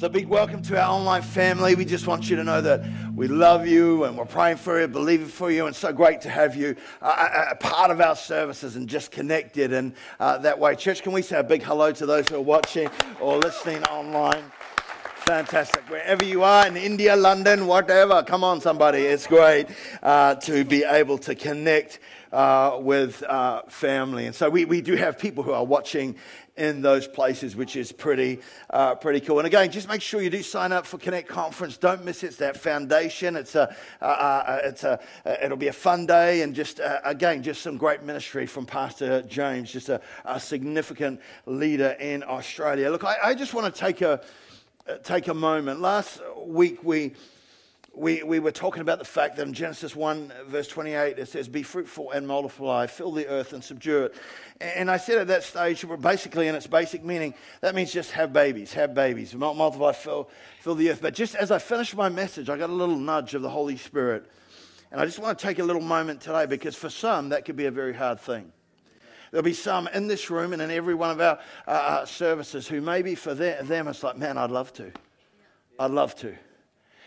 So, big welcome to our online family. We just want you to know that we love you and we're praying for you, believing for you, and so great to have you uh, a part of our services and just connected in uh, that way. Church, can we say a big hello to those who are watching or listening online? Fantastic. Wherever you are in India, London, whatever, come on, somebody. It's great uh, to be able to connect uh, with uh, family. And so we, we do have people who are watching in those places, which is pretty, uh, pretty cool. And again, just make sure you do sign up for Connect Conference. Don't miss it. It's that foundation. It's a, uh, uh, it's a, uh, it'll be a fun day. And just, uh, again, just some great ministry from Pastor James, just a, a significant leader in Australia. Look, I, I just want to take a, take a moment. Last week, we, we, we were talking about the fact that in Genesis 1, verse 28, it says, Be fruitful and multiply, fill the earth and subdue it. And I said at that stage, basically, in its basic meaning, that means just have babies, have babies, multiply, fill, fill the earth. But just as I finished my message, I got a little nudge of the Holy Spirit. And I just want to take a little moment today because for some, that could be a very hard thing. There'll be some in this room and in every one of our uh, uh services who maybe for them, it's like, man, I'd love to. I'd love to.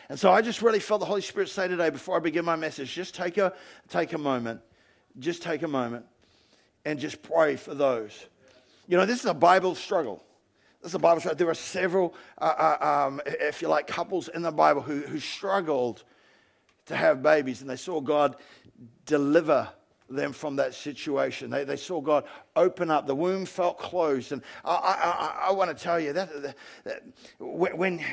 And so I just really felt the Holy Spirit say today, before I begin my message, just take a, take a moment, just take a moment and just pray for those. You know, this is a Bible struggle. This is a Bible struggle. There are several, uh, uh, um, if you like, couples in the Bible who, who struggled to have babies and they saw God deliver them from that situation. They, they saw God open up. The womb felt closed. And I, I, I, I want to tell you that, that, that, when,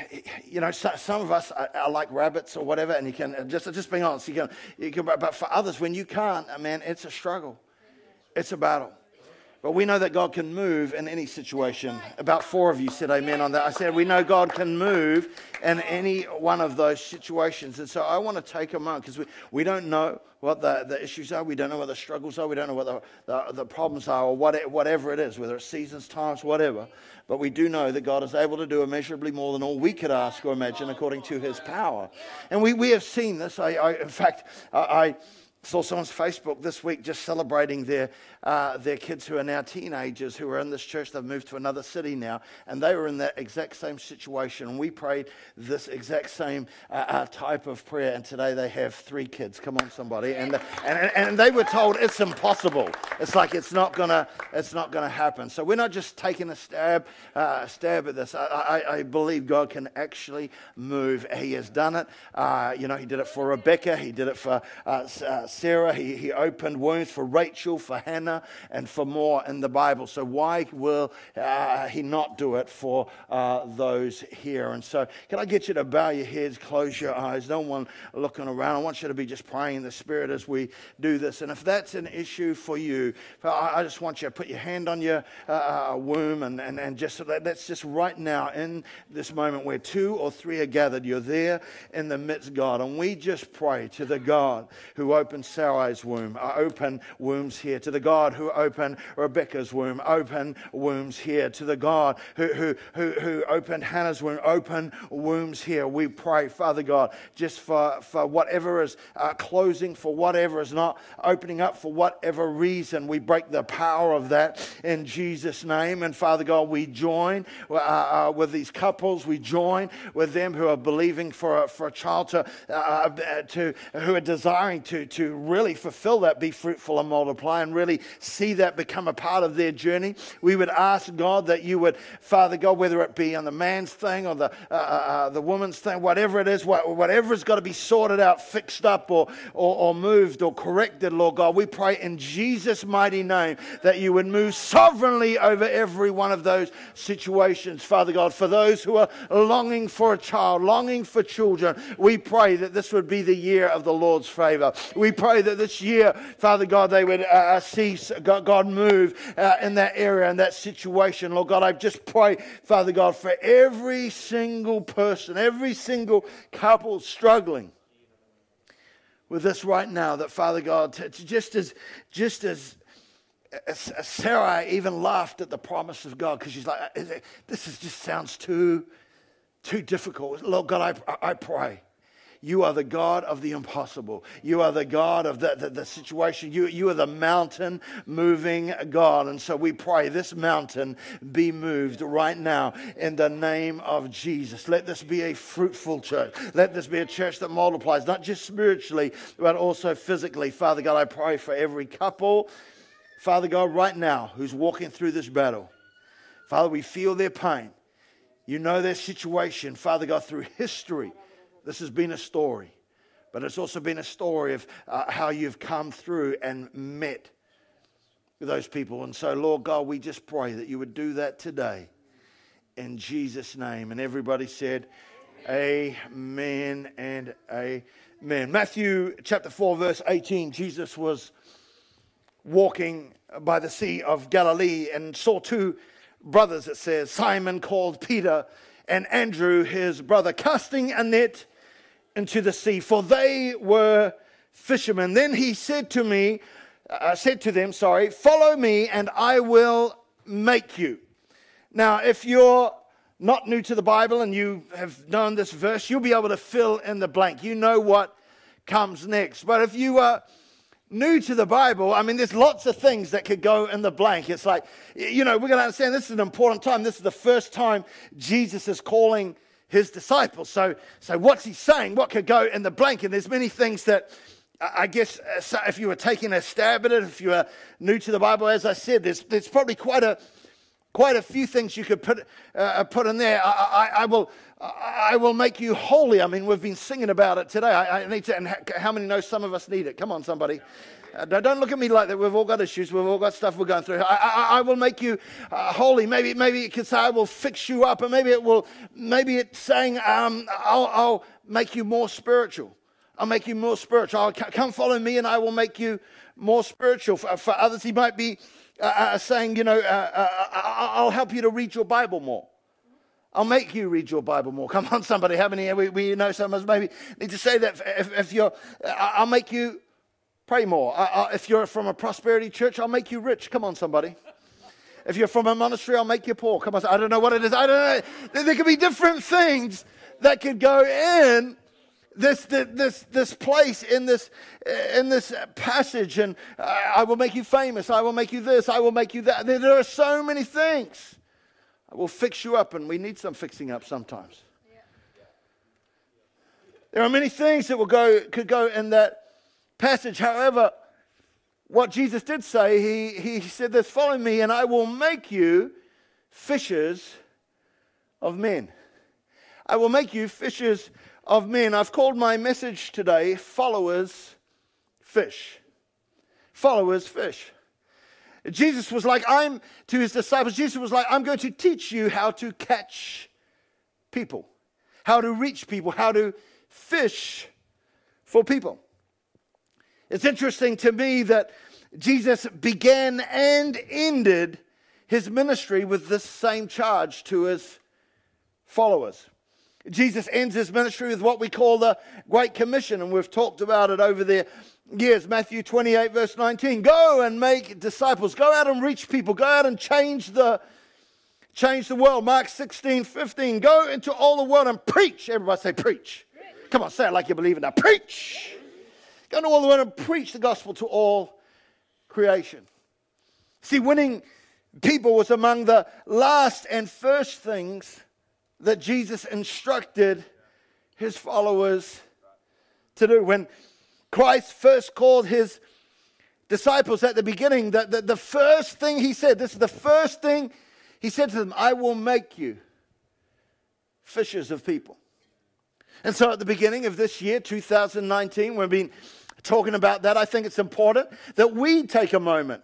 you know, some of us are, are, like rabbits or whatever, and you can, uh, just, just being honest, you can, you can, but for others, when you can't, uh, man, it's a struggle. It's a battle. But we know that God can move in any situation. About four of you said amen on that. I said, we know God can move in any one of those situations. And so I want to take a moment because we, we don't know what the, the issues are. We don't know what the struggles are. We don't know what the, the, the problems are or what, whatever it is, whether it's seasons, times, whatever. But we do know that God is able to do immeasurably more than all we could ask or imagine according to his power. And we, we have seen this. I, I in fact, I, I saw someone's Facebook this week just celebrating their, uh, their kids who are now teenagers who are in this church. They've moved to another city now, and they were in that exact same situation. We prayed this exact same uh, uh, type of prayer, and today they have three kids. Come on, somebody! And, and, and they were told it's impossible. It's like it's not gonna it's not gonna happen. So we're not just taking a stab uh, stab at this. I, I, I, believe God can actually move. He has done it. Uh, you know, He did it for Rebecca. He did it for uh, Sarah. He, he opened wombs for Rachel, for Hannah, and for more in the Bible. So why will uh, he not do it for uh, those here? And so, can I get you to bow your heads, close your eyes? No one looking around. I want you to be just praying in the Spirit as we do this. And if that's an issue for you, I just want you to put your hand on your uh, uh womb and, and, and just that's just right now in this moment where two or three are gathered. You're there in the midst, God. And we just pray to the God who opens opened Sarai's womb, open wombs here. To the God who opened Rebecca's womb, open wombs here. To the God who, who, who, who opened Hannah's womb, open wombs here. We pray, Father God, just for, for whatever is uh, closing, for whatever is not opening up, for whatever reason. We break the power of that in Jesus' name. And Father God, we join uh, uh, with these couples. We join with them who are believing for a, for a child to, uh, uh, to who are desiring to, to really fulfill that, be fruitful and multiply, and really see that become a part of their journey. We would ask God that you would, Father God, whether it be on the man's thing or the, uh, uh, uh the woman's thing, whatever it is, whatever has got to be sorted out, fixed up, or, or, or moved or corrected, Lord God, we pray in Jesus' mighty name that you would move sovereignly over every one of those situations, Father God. For those who are longing for a child, longing for children, we pray that this would be the year of the Lord's favor. We pray that this year, Father God, they would uh, uh see God move uh, in that area, in that situation. Lord God, I just pray, Father God, for every single person, every single couple struggling with this right now, that Father God, just as, just as Sarah even laughed at the promise of God because she's like, this is, just sounds too, too difficult. Lord God, I, I pray you are the God of the impossible. You are the God of the, the, the, situation. You, you are the mountain moving God. And so we pray this mountain be moved right now in the name of Jesus. Let this be a fruitful church. Let this be a church that multiplies, not just spiritually, but also physically. Father God, I pray for every couple, Father God, right now, who's walking through this battle. Father, we feel their pain. You know their situation, Father God, through history. This has been a story, but it's also been a story of uh, how you've come through and met those people. And so, Lord God, we just pray that you would do that today in Jesus' name. And everybody said, Amen and amen. Matthew chapter 4, verse 18 Jesus was walking by the Sea of Galilee and saw two brothers, it says, Simon called Peter and Andrew, his brother, casting a net into the sea, for they were fishermen. Then he said to me, uh, said to them, sorry, follow me and I will make you. Now, if you're not new to the Bible and you have known this verse, you'll be able to fill in the blank. You know what comes next. But if you are new to the Bible, I mean, there's lots of things that could go in the blank. It's like, you know, we're going to understand this is an important time. This is the first time Jesus is calling his disciples. So, so what's he saying? What could go in the blank? And there's many things that I guess uh, if you were taking a stab at it, if you are new to the Bible, as I said, there's, there's probably quite a, quite a few things you could put, uh, uh put in there. I, I, I, will, I will make you holy. I mean, we've been singing about it today. I, I need to, and how many know some of us need it? Come on, somebody. Uh, don't look at me like that. We've all got issues. We've all got stuff we're going through. I, I, I will make you uh, holy. Maybe, maybe it could say, I will fix you up. And maybe it will, maybe it's saying, um, I'll, I'll make you more spiritual. I'll make you more spiritual. I'll, come follow me and I will make you more spiritual. For, for others, he might be uh, uh, saying, you know, uh, uh, uh I'll help you to read your Bible more. I'll make you read your Bible more. Come on, somebody. How many we, we know some of us maybe need to say that if, if you're, I'll make you pray more. Uh, uh, if you're from a prosperity church, I'll make you rich. Come on, somebody. If you're from a monastery, I'll make you poor. Come on, I don't know what it is. I don't know. There could be different things that could go in this, this, this place in this, in this passage, and uh, I will make you famous. I will make you this. I will make you that. There are so many things. I will fix you up, and we need some fixing up sometimes. There are many things that will go, could go in that passage. However, what Jesus did say, he, he said this Follow me, and I will make you fishers of men. I will make you fishers of men. I've called my message today Followers Fish. Followers Fish. Jesus was like, I'm to his disciples, Jesus was like, I'm going to teach you how to catch people, how to reach people, how to fish for people. It's interesting to me that Jesus began and ended his ministry with this same charge to his followers. Jesus ends his ministry with what we call the Great Commission, and we've talked about it over the years. Matthew 28, verse 19. Go and make disciples. Go out and reach people. Go out and change the change the world. Mark 16, 15. Go into all the world and preach. Everybody say preach. Come on, say it like you believe in that. Preach. Go into all the world and preach the gospel to all creation. See, winning people was among the last and first things that Jesus instructed his followers to do. When Christ first called his disciples at the beginning, that the, the first thing he said, this is the first thing he said to them, I will make you fishers of people. And so at the beginning of this year, 2019, we've been talking about that. I think it's important that we take a moment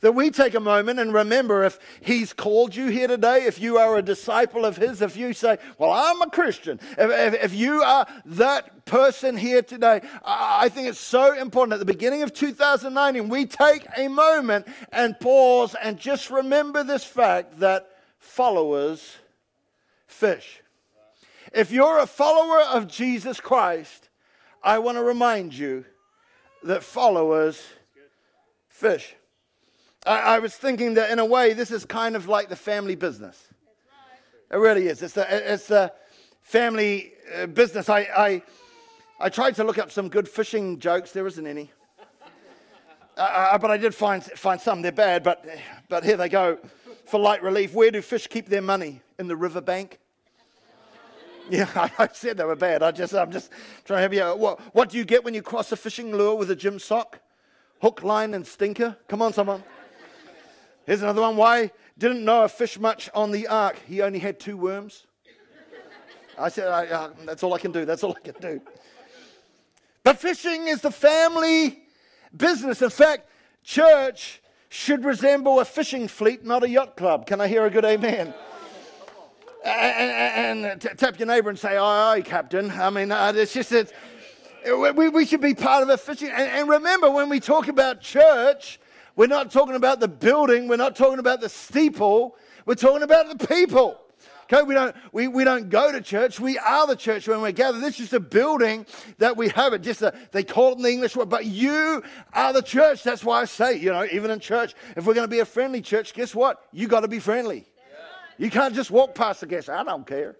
that we take a moment and remember if He's called you here today, if you are a disciple of His, if you say, Well, I'm a Christian, if, if, if you are that person here today, I think it's so important at the beginning of 2019, we take a moment and pause and just remember this fact that followers fish. If you're a follower of Jesus Christ, I want to remind you that followers fish. I, I, was thinking that in a way, this is kind of like the family business. It really is. It's the, it's the family uh, business. I, I, I tried to look up some good fishing jokes. There isn't any. Uh, uh, but I did find, find some. They're bad, but, but here they go. For light relief, where do fish keep their money? In the riverbank? Yeah, I, said they were bad. I just, I'm just trying to have you. What, what do you get when you cross a fishing lure with a gym sock? Hook, line, and stinker? Come on, someone. Here's another one. Why didn't Noah fish much on the ark? He only had two worms. I said, I, uh, that's all I can do. That's all I can do. But fishing is the family business. In fact, church should resemble a fishing fleet, not a yacht club. Can I hear a good amen? And, and, tap your neighbor and say, aye, aye, Captain. I mean, uh, it's just that we, we should be part of a fishing. And, and remember, when we talk about church, we're not talking about the building, we're not talking about the steeple, we're talking about the people. Okay, we don't, we, we don't go to church. We are the church when we gather. This is the building that we have. It just a, they call it in the English word, but you are the church. That's why I say, you know, even in church, if we're going to be a friendly church, guess what? You got to be friendly. You can't just walk past the guest. I don't care.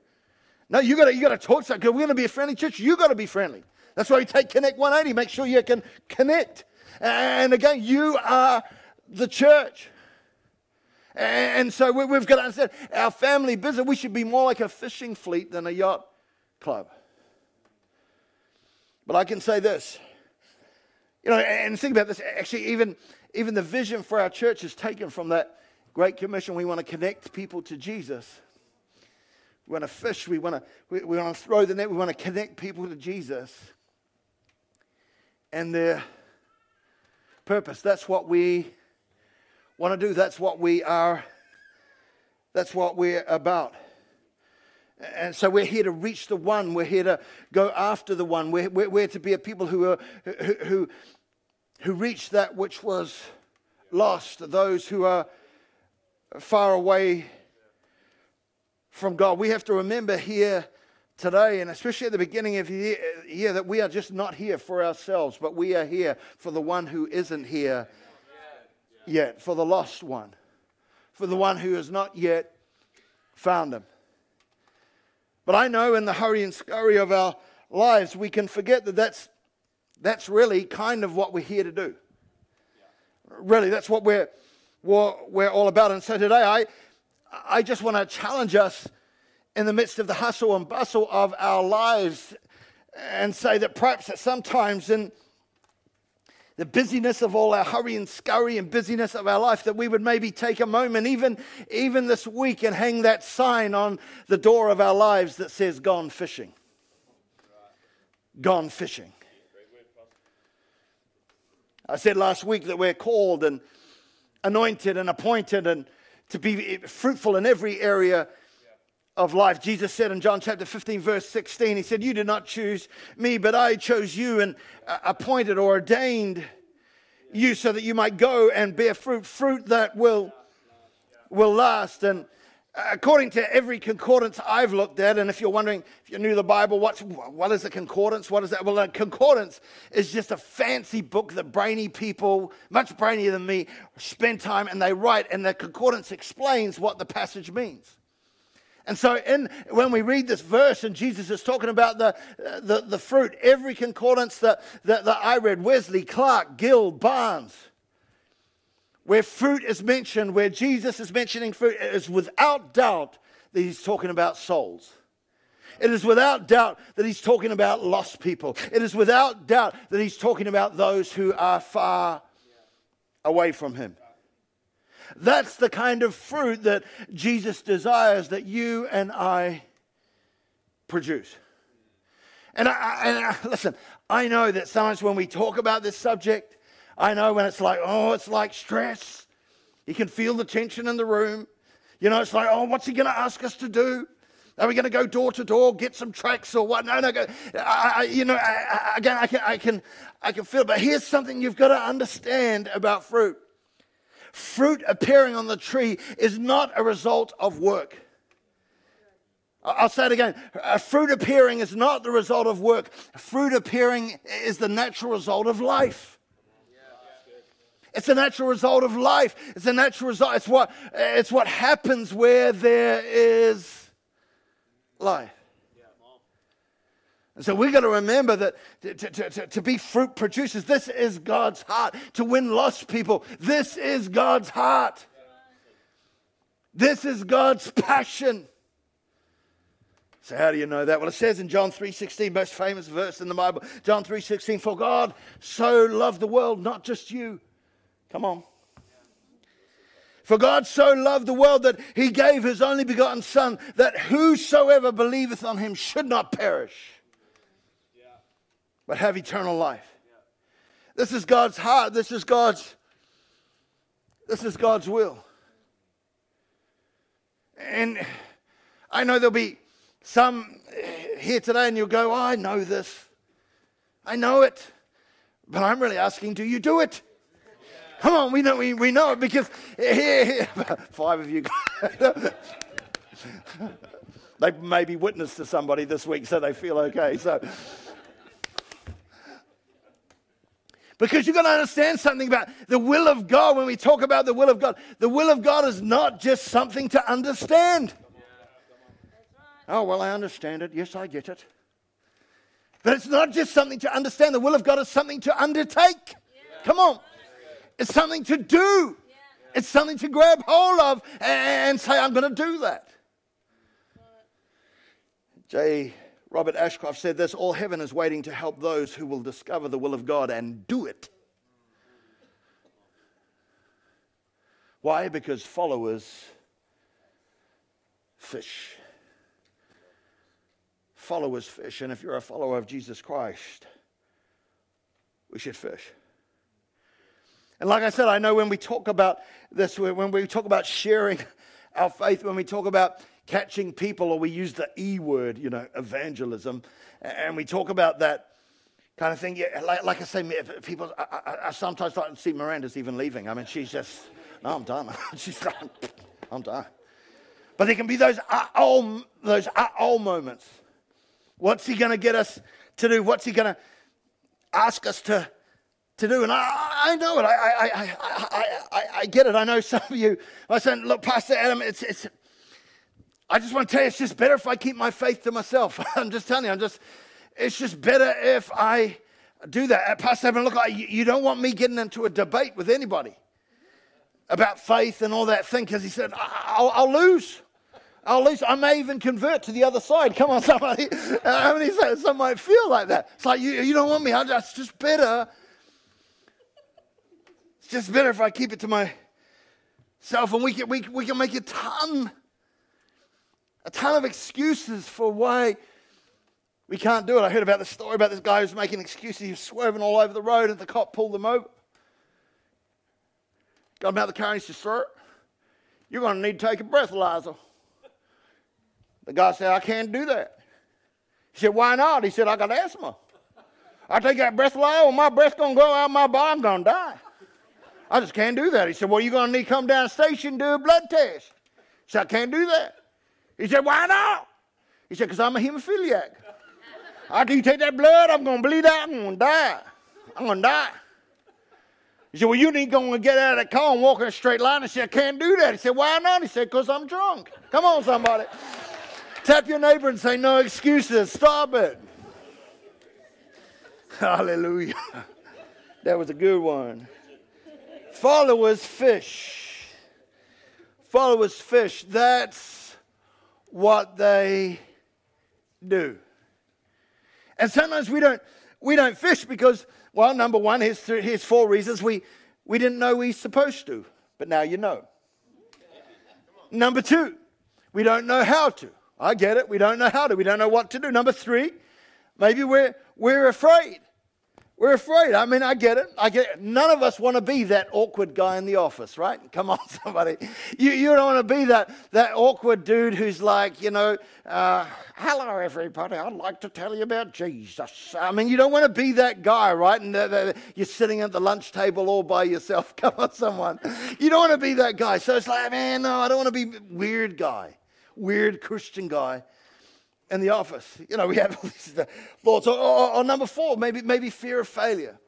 No, you got to you got to talk. To, we're going to be a friendly church. You got to be friendly. That's why you take Connect 180. Make sure you can connect. And again, you are the church. And so we've got to understand our family business, we should be more like a fishing fleet than a yacht club. But I can say this, you know, and think about this. Actually, even, even the vision for our church is taken from that Great Commission. We want to connect people to Jesus. We want to fish. We want to, we, we want to throw the net. We want to connect people to Jesus and their purpose. That's what we want to do. That's what we are, that's what we're about. And so we're here to reach the one. We're here to go after the one. We're, we're, we're to be a people who, are, who, who, who reach that which was lost, those who are far away from God. We have to remember here today, and especially at the beginning of the year, that we are just not here for ourselves, but we are here for the one who isn't here yet, for the lost one, for the one who has not yet found him. But I know in the hurry and scurry of our lives, we can forget that that's, that's really kind of what we're here to do. Really, that's what we're, what we're all about. And so today, I, I just want to challenge us in the midst of the hustle and bustle of our lives and say that perhaps that sometimes in the busyness of all our hurry and scurry and busyness of our life, that we would maybe take a moment, even, even this week, and hang that sign on the door of our lives that says, Gone fishing. Gone fishing. I said last week that we're called and anointed and appointed and to be fruitful in every area of life. Jesus said in John chapter 15, verse 16, He said, You did not choose me, but I chose you and uh, appointed or ordained you so that you might go and bear fruit, fruit that will, will last. And according to every concordance I've looked at, and if you're wondering, if you're new to the Bible, what's, what is a concordance? What is that? Well, a concordance is just a fancy book that brainy people, much brainier than me, spend time and they write, and the concordance explains what the passage means. And so, in, when we read this verse and Jesus is talking about the, the, the fruit, every concordance that, that, that I read, Wesley, Clarke, Gill, Barnes, where fruit is mentioned, where Jesus is mentioning fruit, it is without doubt that he's talking about souls. It is without doubt that he's talking about lost people. It is without doubt that he's talking about those who are far away from him. That's the kind of fruit that Jesus desires that you and I produce. And, I, and I, listen, I know that sometimes when we talk about this subject, I know when it's like, oh, it's like stress. You can feel the tension in the room. You know, it's like, oh, what's he going to ask us to do? Are we going to go door to door, get some tracts or what? No, no, go. I, you know, I, again, I can, I can, I can feel. But here's something you've got to understand about fruit fruit appearing on the tree is not a result of work. I'll say it again. Fruit appearing is not the result of work. Fruit appearing is the natural result of life. It's a natural result of life. It's a natural result. It's what, it's what happens where there is life. And so we've got to remember that to, to, to, to, be fruit producers, this is God's heart. To win lost people, this is God's heart. This is God's passion. So how do you know that? Well, it says in John 3:16, most famous verse in the Bible, John 3:16, for God so loved the world, not just you. Come on. For God so loved the world that he gave his only begotten Son, that whosoever believeth on him should not perish, but have eternal life. This is God's heart. This is God's, this is God's will. And I know there'll be some here today, and you'll go, oh, I know this. I know it. But I'm really asking, do you do it? Come on, we know, we, we know it because here, five of you. they may be witness to somebody this week, so they feel okay. So, because you've got to understand something about the will of God when we talk about the will of God. The will of God is not just something to understand. Oh, well, I understand it. Yes, I get it. But it's not just something to understand. The will of God is something to undertake. Come on. It's something to do. It's something to grab hold of and say, I'm going to do that. J. Robert Ashcroft said this All heaven is waiting to help those who will discover the will of God and do it. Why? Because followers fish. Followers fish. And if you're a follower of Jesus Christ, we should fish. And like I said, I know when we talk about this, when we talk about sharing our faith, when we talk about catching people, or we use the E word, you know, evangelism, and we talk about that kind of thing. Yeah, like, like I say, people, I, I, I sometimes to see Miranda's even leaving. I mean, she's just, no, I'm done. she's done. I'm done. But there can be those uh-oh, those uh-oh moments. What's he going to get us to do? What's he going to ask us to to do. And I, I know it. I, I, I, I, I, get it. I know some of you I said, look, Pastor Adam, it's, it's, I just want to tell you, it's just better if I keep my faith to myself. I'm just telling you, I'm just, it's just better if I do that. Uh, Pastor Adam, look, you don't want me getting into a debate with anybody about faith and all that thing because he said, I'll, I'll lose. I'll lose. I may even convert to the other side. Come on, somebody. I mean, some might feel like that. It's like, you, you don't want me. That's just better just better if I keep it to myself. And we can, we, we can make a ton, a ton of excuses for why we can't do it. I heard about the story about this guy who's making excuses. He was swerving all over the road and the cop pulled him over. Got him out of the car and he said, Sir, you're going to need to take a breathalyzer. The guy said, I can't do that. He said, Why not? He said, I got asthma. I take that breathalyzer, well, my breath's going to go out my body, I'm going to die. I just can't do that. He said, Well, you're going to need to come down station do a blood test. He said, I can't do that. He said, Why not? He said, Because I'm a hemophiliac. After you take that blood, I'm going to bleed out. I'm going to die. I'm going to die. He said, Well, you need to get out of that car and walk in a straight line. I said, I can't do that. He said, Why not? He said, Because I'm drunk. Come on, somebody. Tap your neighbor and say, No excuses. Stop it. Hallelujah. That was a good one. Followers fish. Followers fish. That's what they do. And sometimes we don't we don't fish because, well, number one, here's, here's four reasons we, we didn't know we supposed to, but now you know. Number two, we don't know how to. I get it. We don't know how to. We don't know what to do. Number three, maybe we're, we're afraid. We're afraid. I mean, I get it. I get it. None of us want to be that awkward guy in the office, right? Come on, somebody. You, you don't want to be that, that awkward dude who's like, you know, uh, hello, everybody. I'd like to tell you about Jesus. I mean, you don't want to be that guy, right? And you're sitting at the lunch table all by yourself. Come on, someone. You don't want to be that guy. So it's like, man, no, I don't want to be weird guy, weird Christian guy in the office. You know, we have all these thoughts. Or, or, or, number four, maybe, maybe fear of failure.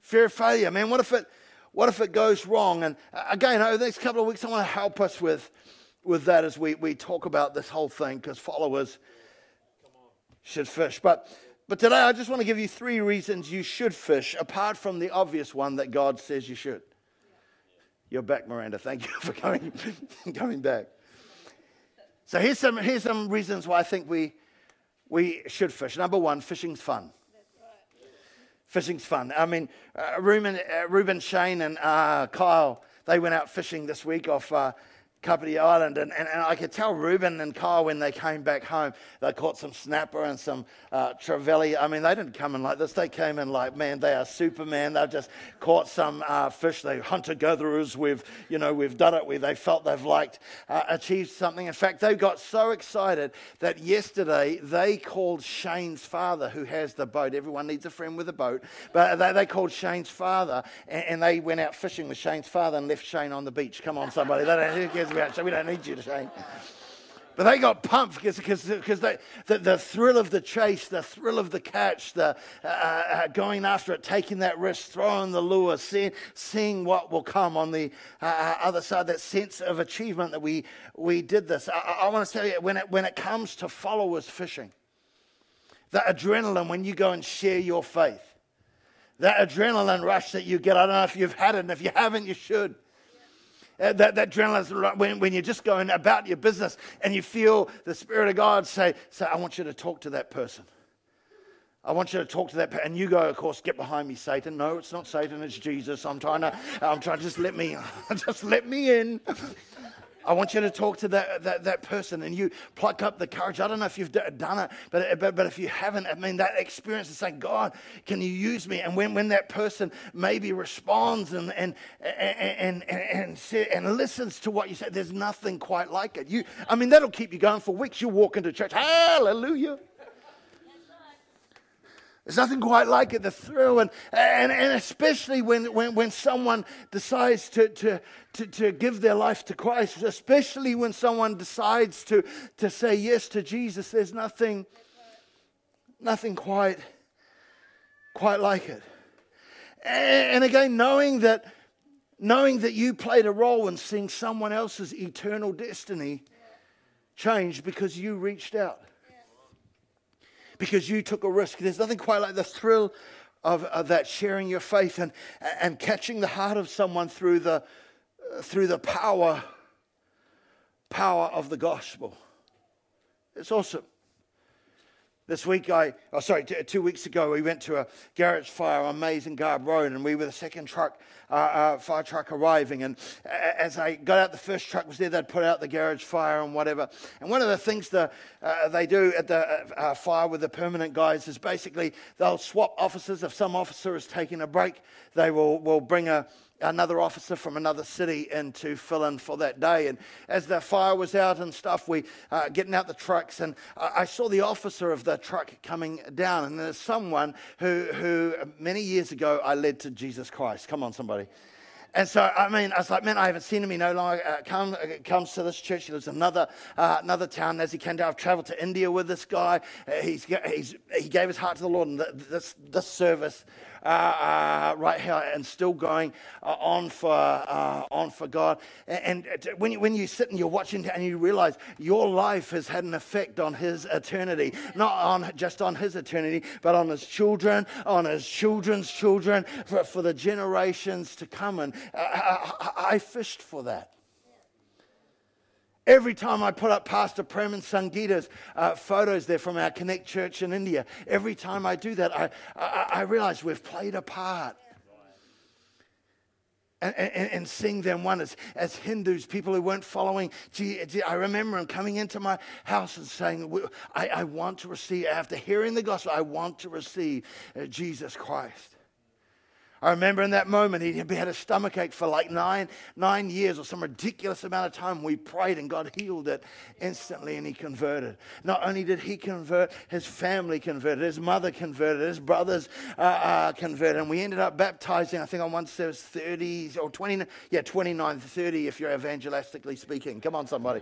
Fear of failure. Man, what if it, what if it goes wrong? And uh, again, over the next couple of weeks, I want to help us with, with that as we, we talk about this whole thing because followers should fish. But But today I just want to give you three reasons you should fish, apart from the obvious one that God says you should. You're back, Miranda. Thank you for coming, coming back. So here's some, here's some reasons why I think we, we should fish. Number one, fishing's fun. Fishing's fun. I mean, uh, Ruben, uh, Shane, and uh, Kyle, they went out fishing this week off uh, Kapiti Island. And, and, and, I could tell Ruben and Kyle when they came back home, they caught some snapper and some uh, trevally. I mean, they didn't come in like this. They came in like, man, they are Superman. They've just caught some uh, fish. They hunter gatherers. We've, you know, we've done it where they felt they've liked, uh, achieved something. In fact, they got so excited that yesterday they called Shane's father, who has the boat. Everyone needs a friend with a boat. But they, they called Shane's father and, and, they went out fishing with Shane's father and left Shane on the beach. Come on, somebody. They don't, who cares about, so we don't need you to say. But they got pumped because, the, the thrill of the chase, the thrill of the catch, the uh, uh, going after it, taking that risk, throwing the lure, seeing, seeing what will come on the uh, uh other side, that sense of achievement that we, we did this. I, I want to tell you, when it, when it comes to followers fishing, the adrenaline when you go and share your faith, that adrenaline rush that you get, I don't know if you've had it, and if you haven't, you should uh, that, that adrenaline, when, when you're just going about your business and you feel the Spirit of God say, say, I want you to talk to that person. I want you to talk to that, person. and you go, of course, get behind me, Satan. No, it's not Satan, it's Jesus. I'm trying to, I'm trying to just let me, just let me in. I want you to talk to that, that, that person and you pluck up the courage. I don't know if you've done it, but, but, but if you haven't, I mean, that experience is saying, God, can you use me? And when, when that person maybe responds and, and, and, and, and, and, and listens to what you say, there's nothing quite like it. You, I mean, that'll keep you going for weeks. You walk into church, hallelujah. There's nothing quite like it, the thrill, and, and, and especially when, when, when someone decides to, to, to, to give their life to Christ, especially when someone decides to, to say yes to Jesus, there's nothing, nothing quite, quite like it. And, and again, knowing that, knowing that you played a role in seeing someone else's eternal destiny change because you reached out because you took a risk. There's nothing quite like the thrill of, of that sharing your faith and, and catching the heart of someone through the, through the power, power of the gospel. It's awesome. This week, I, oh, sorry, t- two weeks ago, we went to a garage fire on Mazengarb Road, and we were the second truck, uh, uh, fire truck arriving. And as I got out, the first truck was there, they'd put out the garage fire and whatever. And one of the things the, uh, they do at the uh, uh, fire with the permanent guys is basically they'll swap officers. If some officer is taking a break, they will, will bring a, another officer from another city in to fill in for that day. And as the fire was out and stuff, we uh, getting out the trucks, and I saw the officer of the truck coming down. And there's someone who, who many years ago I led to Jesus Christ. Come on, somebody. And so, I mean, I was like, man, I haven't seen him. He no longer uh, come, uh, comes to this church. He lives in another, uh, another town. As he came down, I've traveled to India with this guy. Uh, he's, he's, he gave his heart to the Lord. And this, this service uh, uh, right here and still going uh, on for uh, on for God. And, and when you, when you sit and you're watching and you realize your life has had an effect on His eternity, not on just on His eternity, but on His children, on His children's children, for, for the generations to come. And I, I, I fished for that. Every time I put up Pastor Prem and Sangeeta's uh, photos there from our Connect Church in India, every time I do that, I, I, I realize we've played a part. And, and, and, seeing them one as, as Hindus, people who weren't following. Gee, gee, I remember them coming into my house and saying, I, I want to receive, after hearing the gospel, I want to receive uh, Jesus Christ. I remember in that moment, he had a stomach ache for like nine, nine years or some ridiculous amount of time. We prayed and God healed it instantly and he converted. Not only did he convert, his family converted, his mother converted, his brothers uh, uh, converted. And we ended up baptizing, I think on one service, 30 or 20, yeah, 29, 30 if you're evangelistically speaking. Come on, somebody.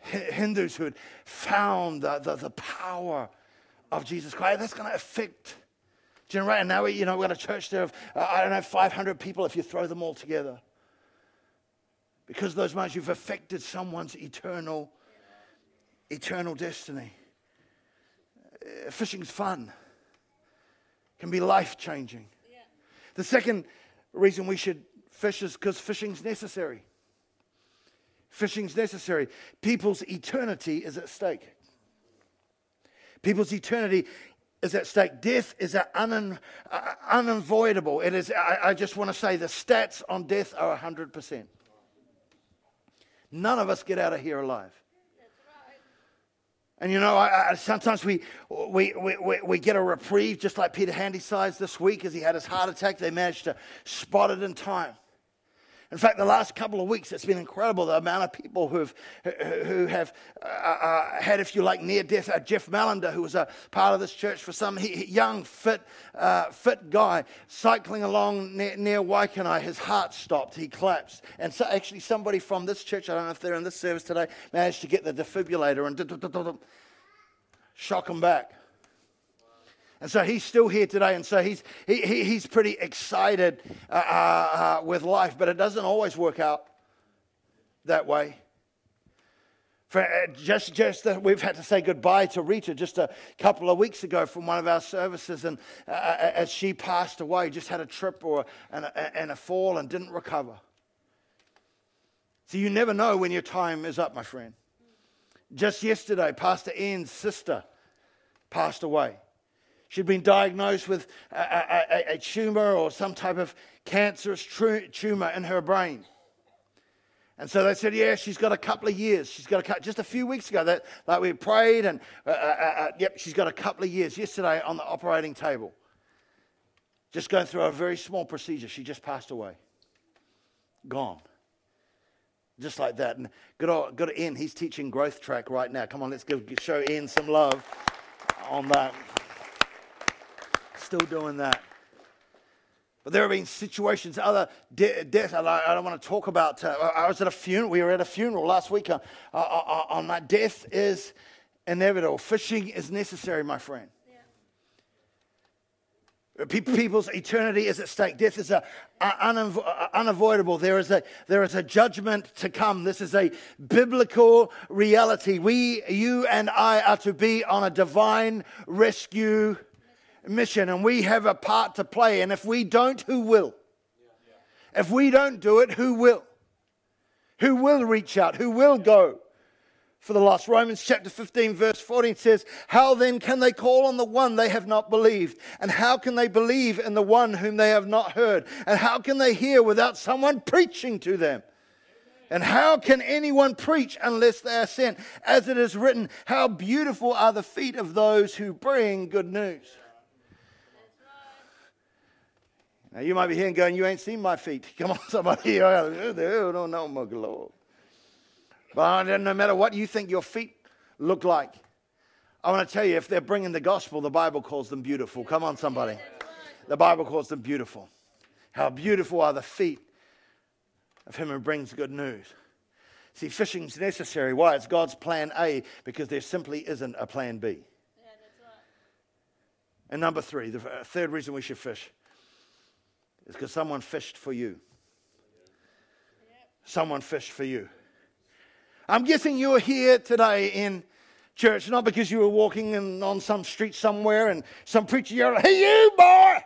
Hindus who had found the, the, the power of Jesus Christ. That's going to affect generation. And now, we, you know, we've got a church there of, uh, I don't know, 500 people if you throw them all together. Because those moments you've affected someone's eternal, eternal destiny. uh, fishing's fun, can be life changing. Yeah. The second reason we should fish is because fishing's necessary. Fishing's necessary. People's eternity is at stake. People's eternity is at stake. Death is un, uh, unavoidable. It is, I, I just want to say the stats on death are 100%. None of us get out of here alive. And you know, I, I, sometimes we, we, we, we get a reprieve, just like Peter Handysides this week as he had his heart attack. They managed to spot it in time. In fact, the last couple of weeks, it's been incredible the amount of people who've, who have uh, uh, had, if you like, near death. Uh, Jeff Malander, who was a part of this church for some he, young, fit, uh, fit guy, cycling along near, near Waikanae, his heart stopped. He collapsed. And so, actually, somebody from this church, I don't know if they're in this service today, managed to get the defibrillator and shock him back. And so he's still here today. And so he's, he, he he's pretty excited uh, uh, uh, with life, but it doesn't always work out that way. For uh, just, just uh, we've had to say goodbye to Rita just a couple of weeks ago from one of our services, and uh, as she passed away, just had a trip or and a, and a fall and didn't recover. So you never know when your time is up, my friend. Just yesterday, Pastor Ian's sister passed away. She'd been diagnosed with a, a, a, tumor or some type of cancerous tumor in her brain. And so they said, yeah, she's got a couple of years. She's got a just a few weeks ago that like we prayed and uh, uh, uh, uh, yep, she's got a couple of years. Yesterday on the operating table, just going through a very small procedure, she just passed away, gone, just like that. And good old, good Ian, he's teaching growth track right now. Come on, let's give, show Ian some love on that still doing that. But there have been situations, other de- deaths. I, don't want to talk about. Uh, I was at a funeral. We were at a funeral last week uh, uh, uh on my death is inevitable. Fishing is necessary, my friend. People's eternity is at stake. Death is a, a, unavoidable. There is a, there is a judgment to come. This is a biblical reality. We, you and I, are to be on a divine rescue mission and we have a part to play. And if we don't, who will? If we don't do it, who will? Who will reach out? Who will go for the lost? Romans chapter 15, verse 14 says, How then can they call on the one they have not believed? And how can they believe in the one whom they have not heard? And how can they hear without someone preaching to them? And how can anyone preach unless they are sent? As it is written, How beautiful are the feet of those who bring good news. Now, you might be here and going, You ain't seen my feet. Come on, somebody here. Oh, don't know, my Lord. But no matter what you think your feet look like, I want to tell you, if they're bringing the gospel, the Bible calls them beautiful. Come on, somebody. The Bible calls them beautiful. How beautiful are the feet of him who brings good news. See, fishing's necessary. Why? It's God's plan A because there simply isn't a plan B. Yeah, right. And number three, the uh, third reason we should fish it's because someone fished for you. Someone fished for you. I'm guessing you're here today in church, not because you were walking in, on some street somewhere and some preacher yelled, Hey, you boy,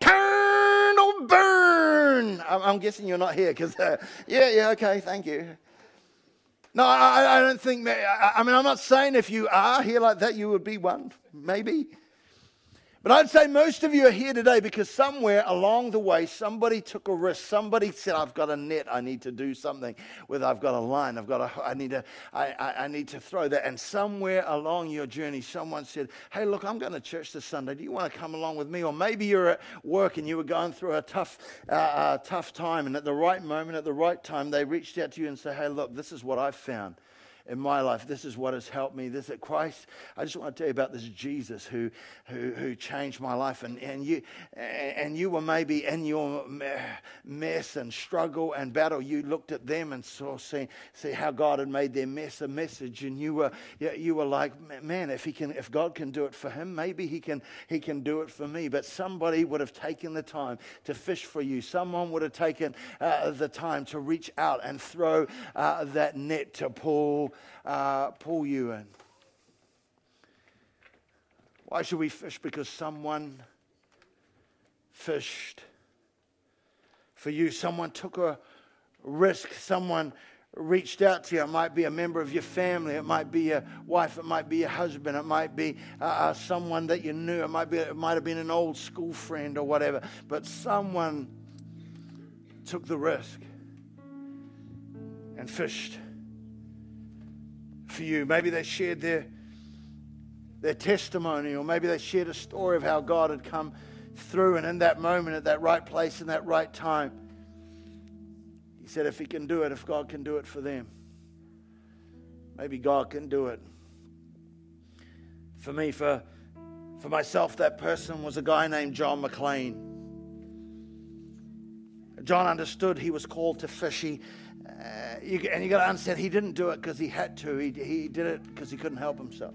turn or burn. I'm, guessing you're not here because, uh, yeah, yeah, okay, thank you. No, I, I don't think, I mean, I'm not saying if you are here like that, you would be one, maybe. But I'd say most of you are here today because somewhere along the way, somebody took a risk. Somebody said, I've got a net, I need to do something with, I've got a line, I've got a, I need to, I, I, I need to throw that. And somewhere along your journey, someone said, Hey, look, I'm going to church this Sunday. Do you want to come along with me? Or maybe you're at work and you were going through a tough, uh, uh, tough time. And at the right moment, at the right time, they reached out to you and said, Hey, look, this is what I've found in my life. This is what has helped me. This is Christ. I just want to tell you about this Jesus who, who, who changed my life. And, and, you, and you were maybe in your mess and struggle and battle. You looked at them and saw, see, see how God had made their mess a message. And you were, you were like, man, if, he can, if God can do it for him, maybe he can, he can do it for me. But somebody would have taken the time to fish for you. Someone would have taken uh, the time to reach out and throw uh, that net to pull uh, pull you in. Why should we fish? Because someone fished for you. Someone took a risk. Someone reached out to you. It might be a member of your family. It might be your wife. It might be your husband. It might be uh, uh, someone that you knew. It might be. It might have been an old school friend or whatever. But someone took the risk and fished for you. Maybe they shared their their testimony, or maybe they shared a story of how God had come through, and in that moment, at that right place, in that right time, He said, If He can do it, if God can do it for them, maybe God can do it. For me, for, for myself, that person was a guy named John McLean. John understood he was called to fish. He, you, and you got to understand, he didn't do it because he had to. He, he did it because he couldn't help himself.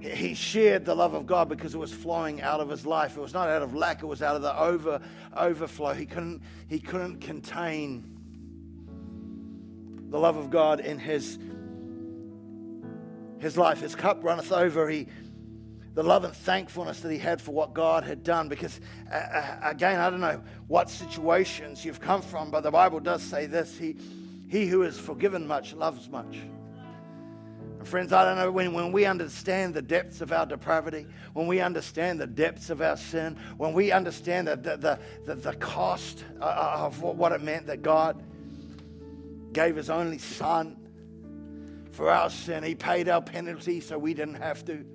He shared the love of God because it was flowing out of his life. It was not out of lack, it was out of the over, overflow. He couldn't, he couldn't contain the love of God in his, his life. His cup runneth over. He, the love and thankfulness that he had for what God had done. Because, uh, uh again, I don't know what situations you've come from, but the Bible does say this He, he who is forgiven much loves much. And friends, I don't know, when, when we understand the depths of our depravity, when we understand the depths of our sin, when we understand the, the, the, the cost uh, uh, of what it meant that God gave his only son for our sin, he paid our penalty so we didn't have to.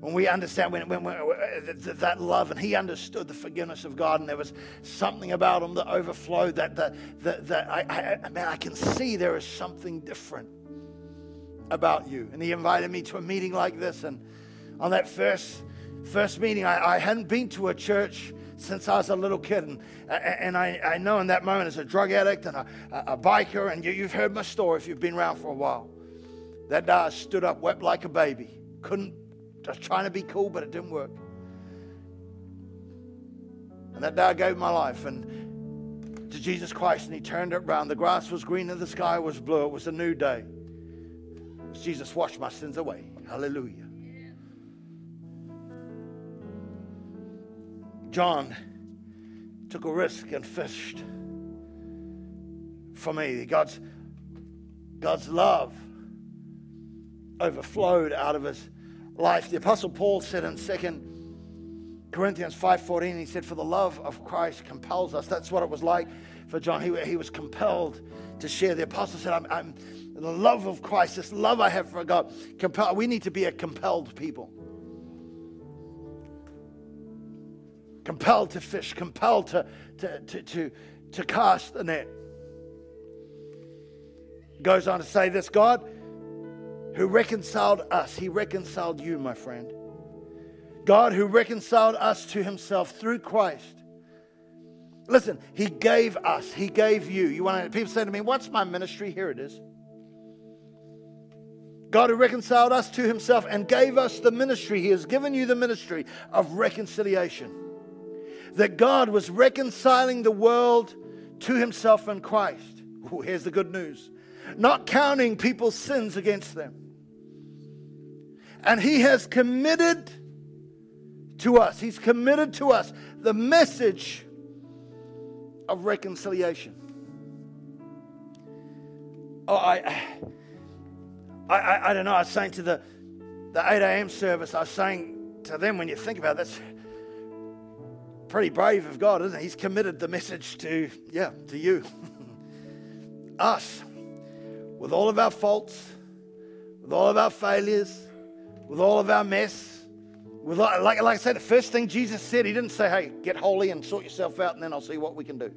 When we understand when, when, when, uh, that love, and he understood the forgiveness of God, and there was something about him that overflowed. That that that, that I, I man, I can see there is something different about you. And he invited me to a meeting like this. And on that first, first meeting, I, I hadn't been to a church since I was a little kid. And, and I, I know in that moment, as a drug addict and a, a biker, and you, you've heard my story if you've been around for a while, that day I stood up, wept like a baby. Couldn't, just trying to be cool, but it didn't work. And that day I gave my life and to Jesus Christ, and He turned it around. The grass was green and the sky was blue. It was a new day. Jesus washed my sins away. Hallelujah. John took a risk and fished for me. God's, God's love overflowed out of his life. The Apostle Paul said in 2 Corinthians 5.14, he said, For the love of Christ compels us. That's what it was like for John. He, he was compelled to share. The apostle said, I'm, I'm the love of Christ, this love I have for God, compel, we need to be a compelled people. Compelled to fish, compelled to, to, to, to, to cast the net. Goes on to say this God who reconciled us, He reconciled you, my friend. God who reconciled us to Himself through Christ. Listen, He gave us, He gave you. You want to, people say to me, What's my ministry? Here it is. God who reconciled us to himself and gave us the ministry. He has given you the ministry of reconciliation. That God was reconciling the world to himself in Christ. Ooh, here's the good news not counting people's sins against them. And he has committed to us, he's committed to us the message of reconciliation. Oh, I. I, I, I, don't know, I was saying to the, the 8 a.m. service, I was saying to them, when you think about this, pretty brave of God, isn't it? He's committed the message to, yeah, to you, us, with all of our faults, with all of our failures, with all of our mess. With, like, like I said, the first thing Jesus said, he didn't say, hey, get holy and sort yourself out and then I'll see what we can do.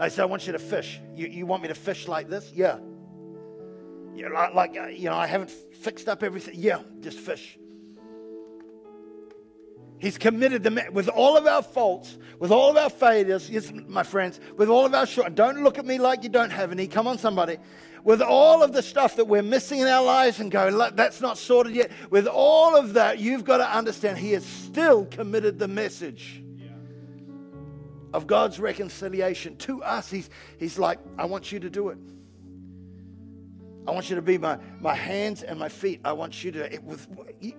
He said, I want you to fish. You, you want me to fish like this? Yeah. Know, like, like, uh, you know, I haven't fixed up everything. Yeah, just fish. He's committed them with all of our faults, with all of our failures, yes, my friends, with all of our short. Don't look at me like you don't have any. Come on, somebody. With all of the stuff that we're missing in our lives and go, that's not sorted yet. With all of that, you've got to understand He has still committed the message of God's reconciliation to us. He's, he's like, I want you to do it. I want you to be my, my hands and my feet. I want you to, it, with, you,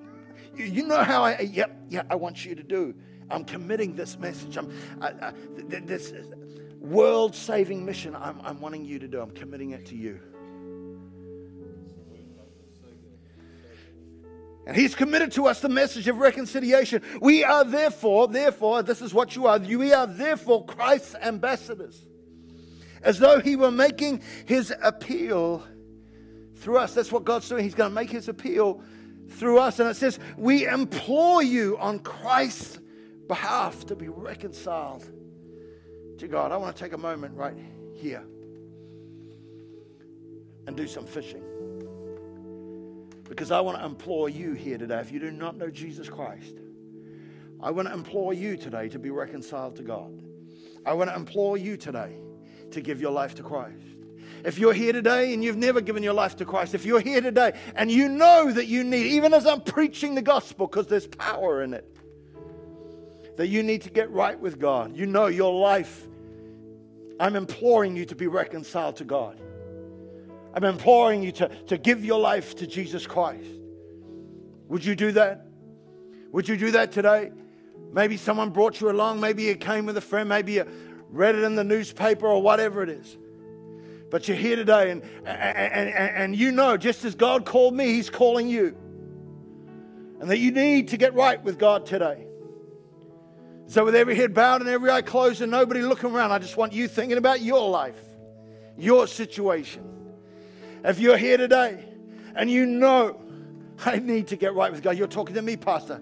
you know how I, yep, yeah, I want you to do. I'm committing this message. I'm, I, I, this world saving mission I'm, I'm wanting you to do. I'm committing it to you. And he's committed to us the message of reconciliation. We are therefore, therefore, this is what you are. We are therefore Christ's ambassadors. As though he were making his appeal through us. That's what God's doing. He's going to make his appeal through us. And it says, We implore you on Christ's behalf to be reconciled to God. I want to take a moment right here and do some fishing. Because I want to implore you here today, if you do not know Jesus Christ, I want to implore you today to be reconciled to God. I want to implore you today to give your life to Christ. If you're here today and you've never given your life to Christ, if you're here today and you know that you need, even as I'm preaching the gospel, because there's power in it, that you need to get right with God. You know your life. I'm imploring you to be reconciled to God. I'm imploring you to, to give your life to Jesus Christ. Would you do that? Would you do that today? Maybe someone brought you along. Maybe you came with a friend. Maybe you read it in the newspaper or whatever it is. But you're here today and, and, and, and you know, just as God called me, He's calling you. And that you need to get right with God today. So, with every head bowed and every eye closed and nobody looking around, I just want you thinking about your life, your situation. If you're here today and you know, I need to get right with God, you're talking to me, Pastor.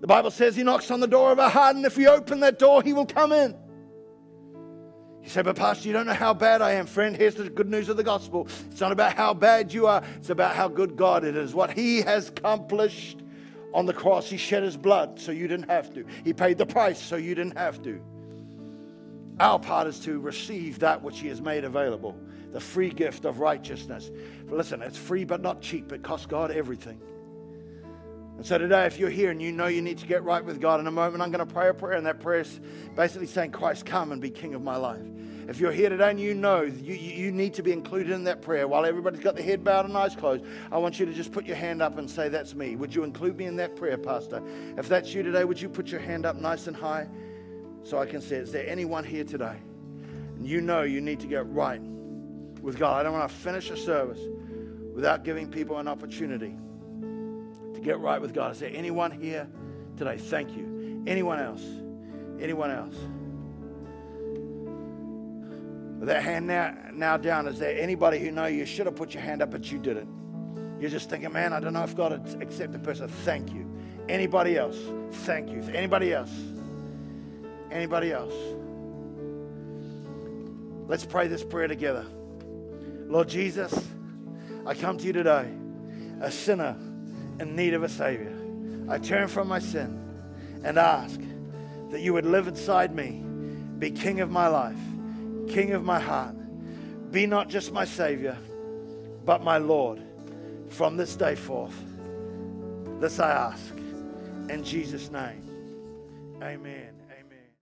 The Bible says He knocks on the door of our heart, and if we open that door, He will come in. You say, but Pastor, you don't know how bad I am. Friend, here's the good news of the gospel. It's not about how bad you are, it's about how good God it is. What He has accomplished on the cross, He shed His blood so you didn't have to. He paid the price so you didn't have to. Our part is to receive that which He has made available the free gift of righteousness. But listen, it's free but not cheap. It costs God everything. And so today, if you're here and you know you need to get right with God, in a moment I'm going to pray a prayer, and that prayer is basically saying, Christ, come and be King of my life. If you're here today and you know you, you need to be included in that prayer while everybody's got their head bowed and eyes closed, I want you to just put your hand up and say, That's me. Would you include me in that prayer, Pastor? If that's you today, would you put your hand up nice and high so I can see? Is there anyone here today? And you know you need to get right with God. I don't want to finish a service without giving people an opportunity to get right with God. Is there anyone here today? Thank you. Anyone else? Anyone else? With that hand now, now down, is there anybody who know you should have put your hand up but you didn't? You're just thinking, man, I don't know if God would accept the person. Thank you. Anybody else? Thank you. Anybody else? Anybody else? Let's pray this prayer together. Lord Jesus, I come to you today, a sinner in need of a Savior. I turn from my sin and ask that you would live inside me, be King of my life, King of my heart. Be not just my Savior, but my Lord from this day forth. This I ask in Jesus' name. Amen.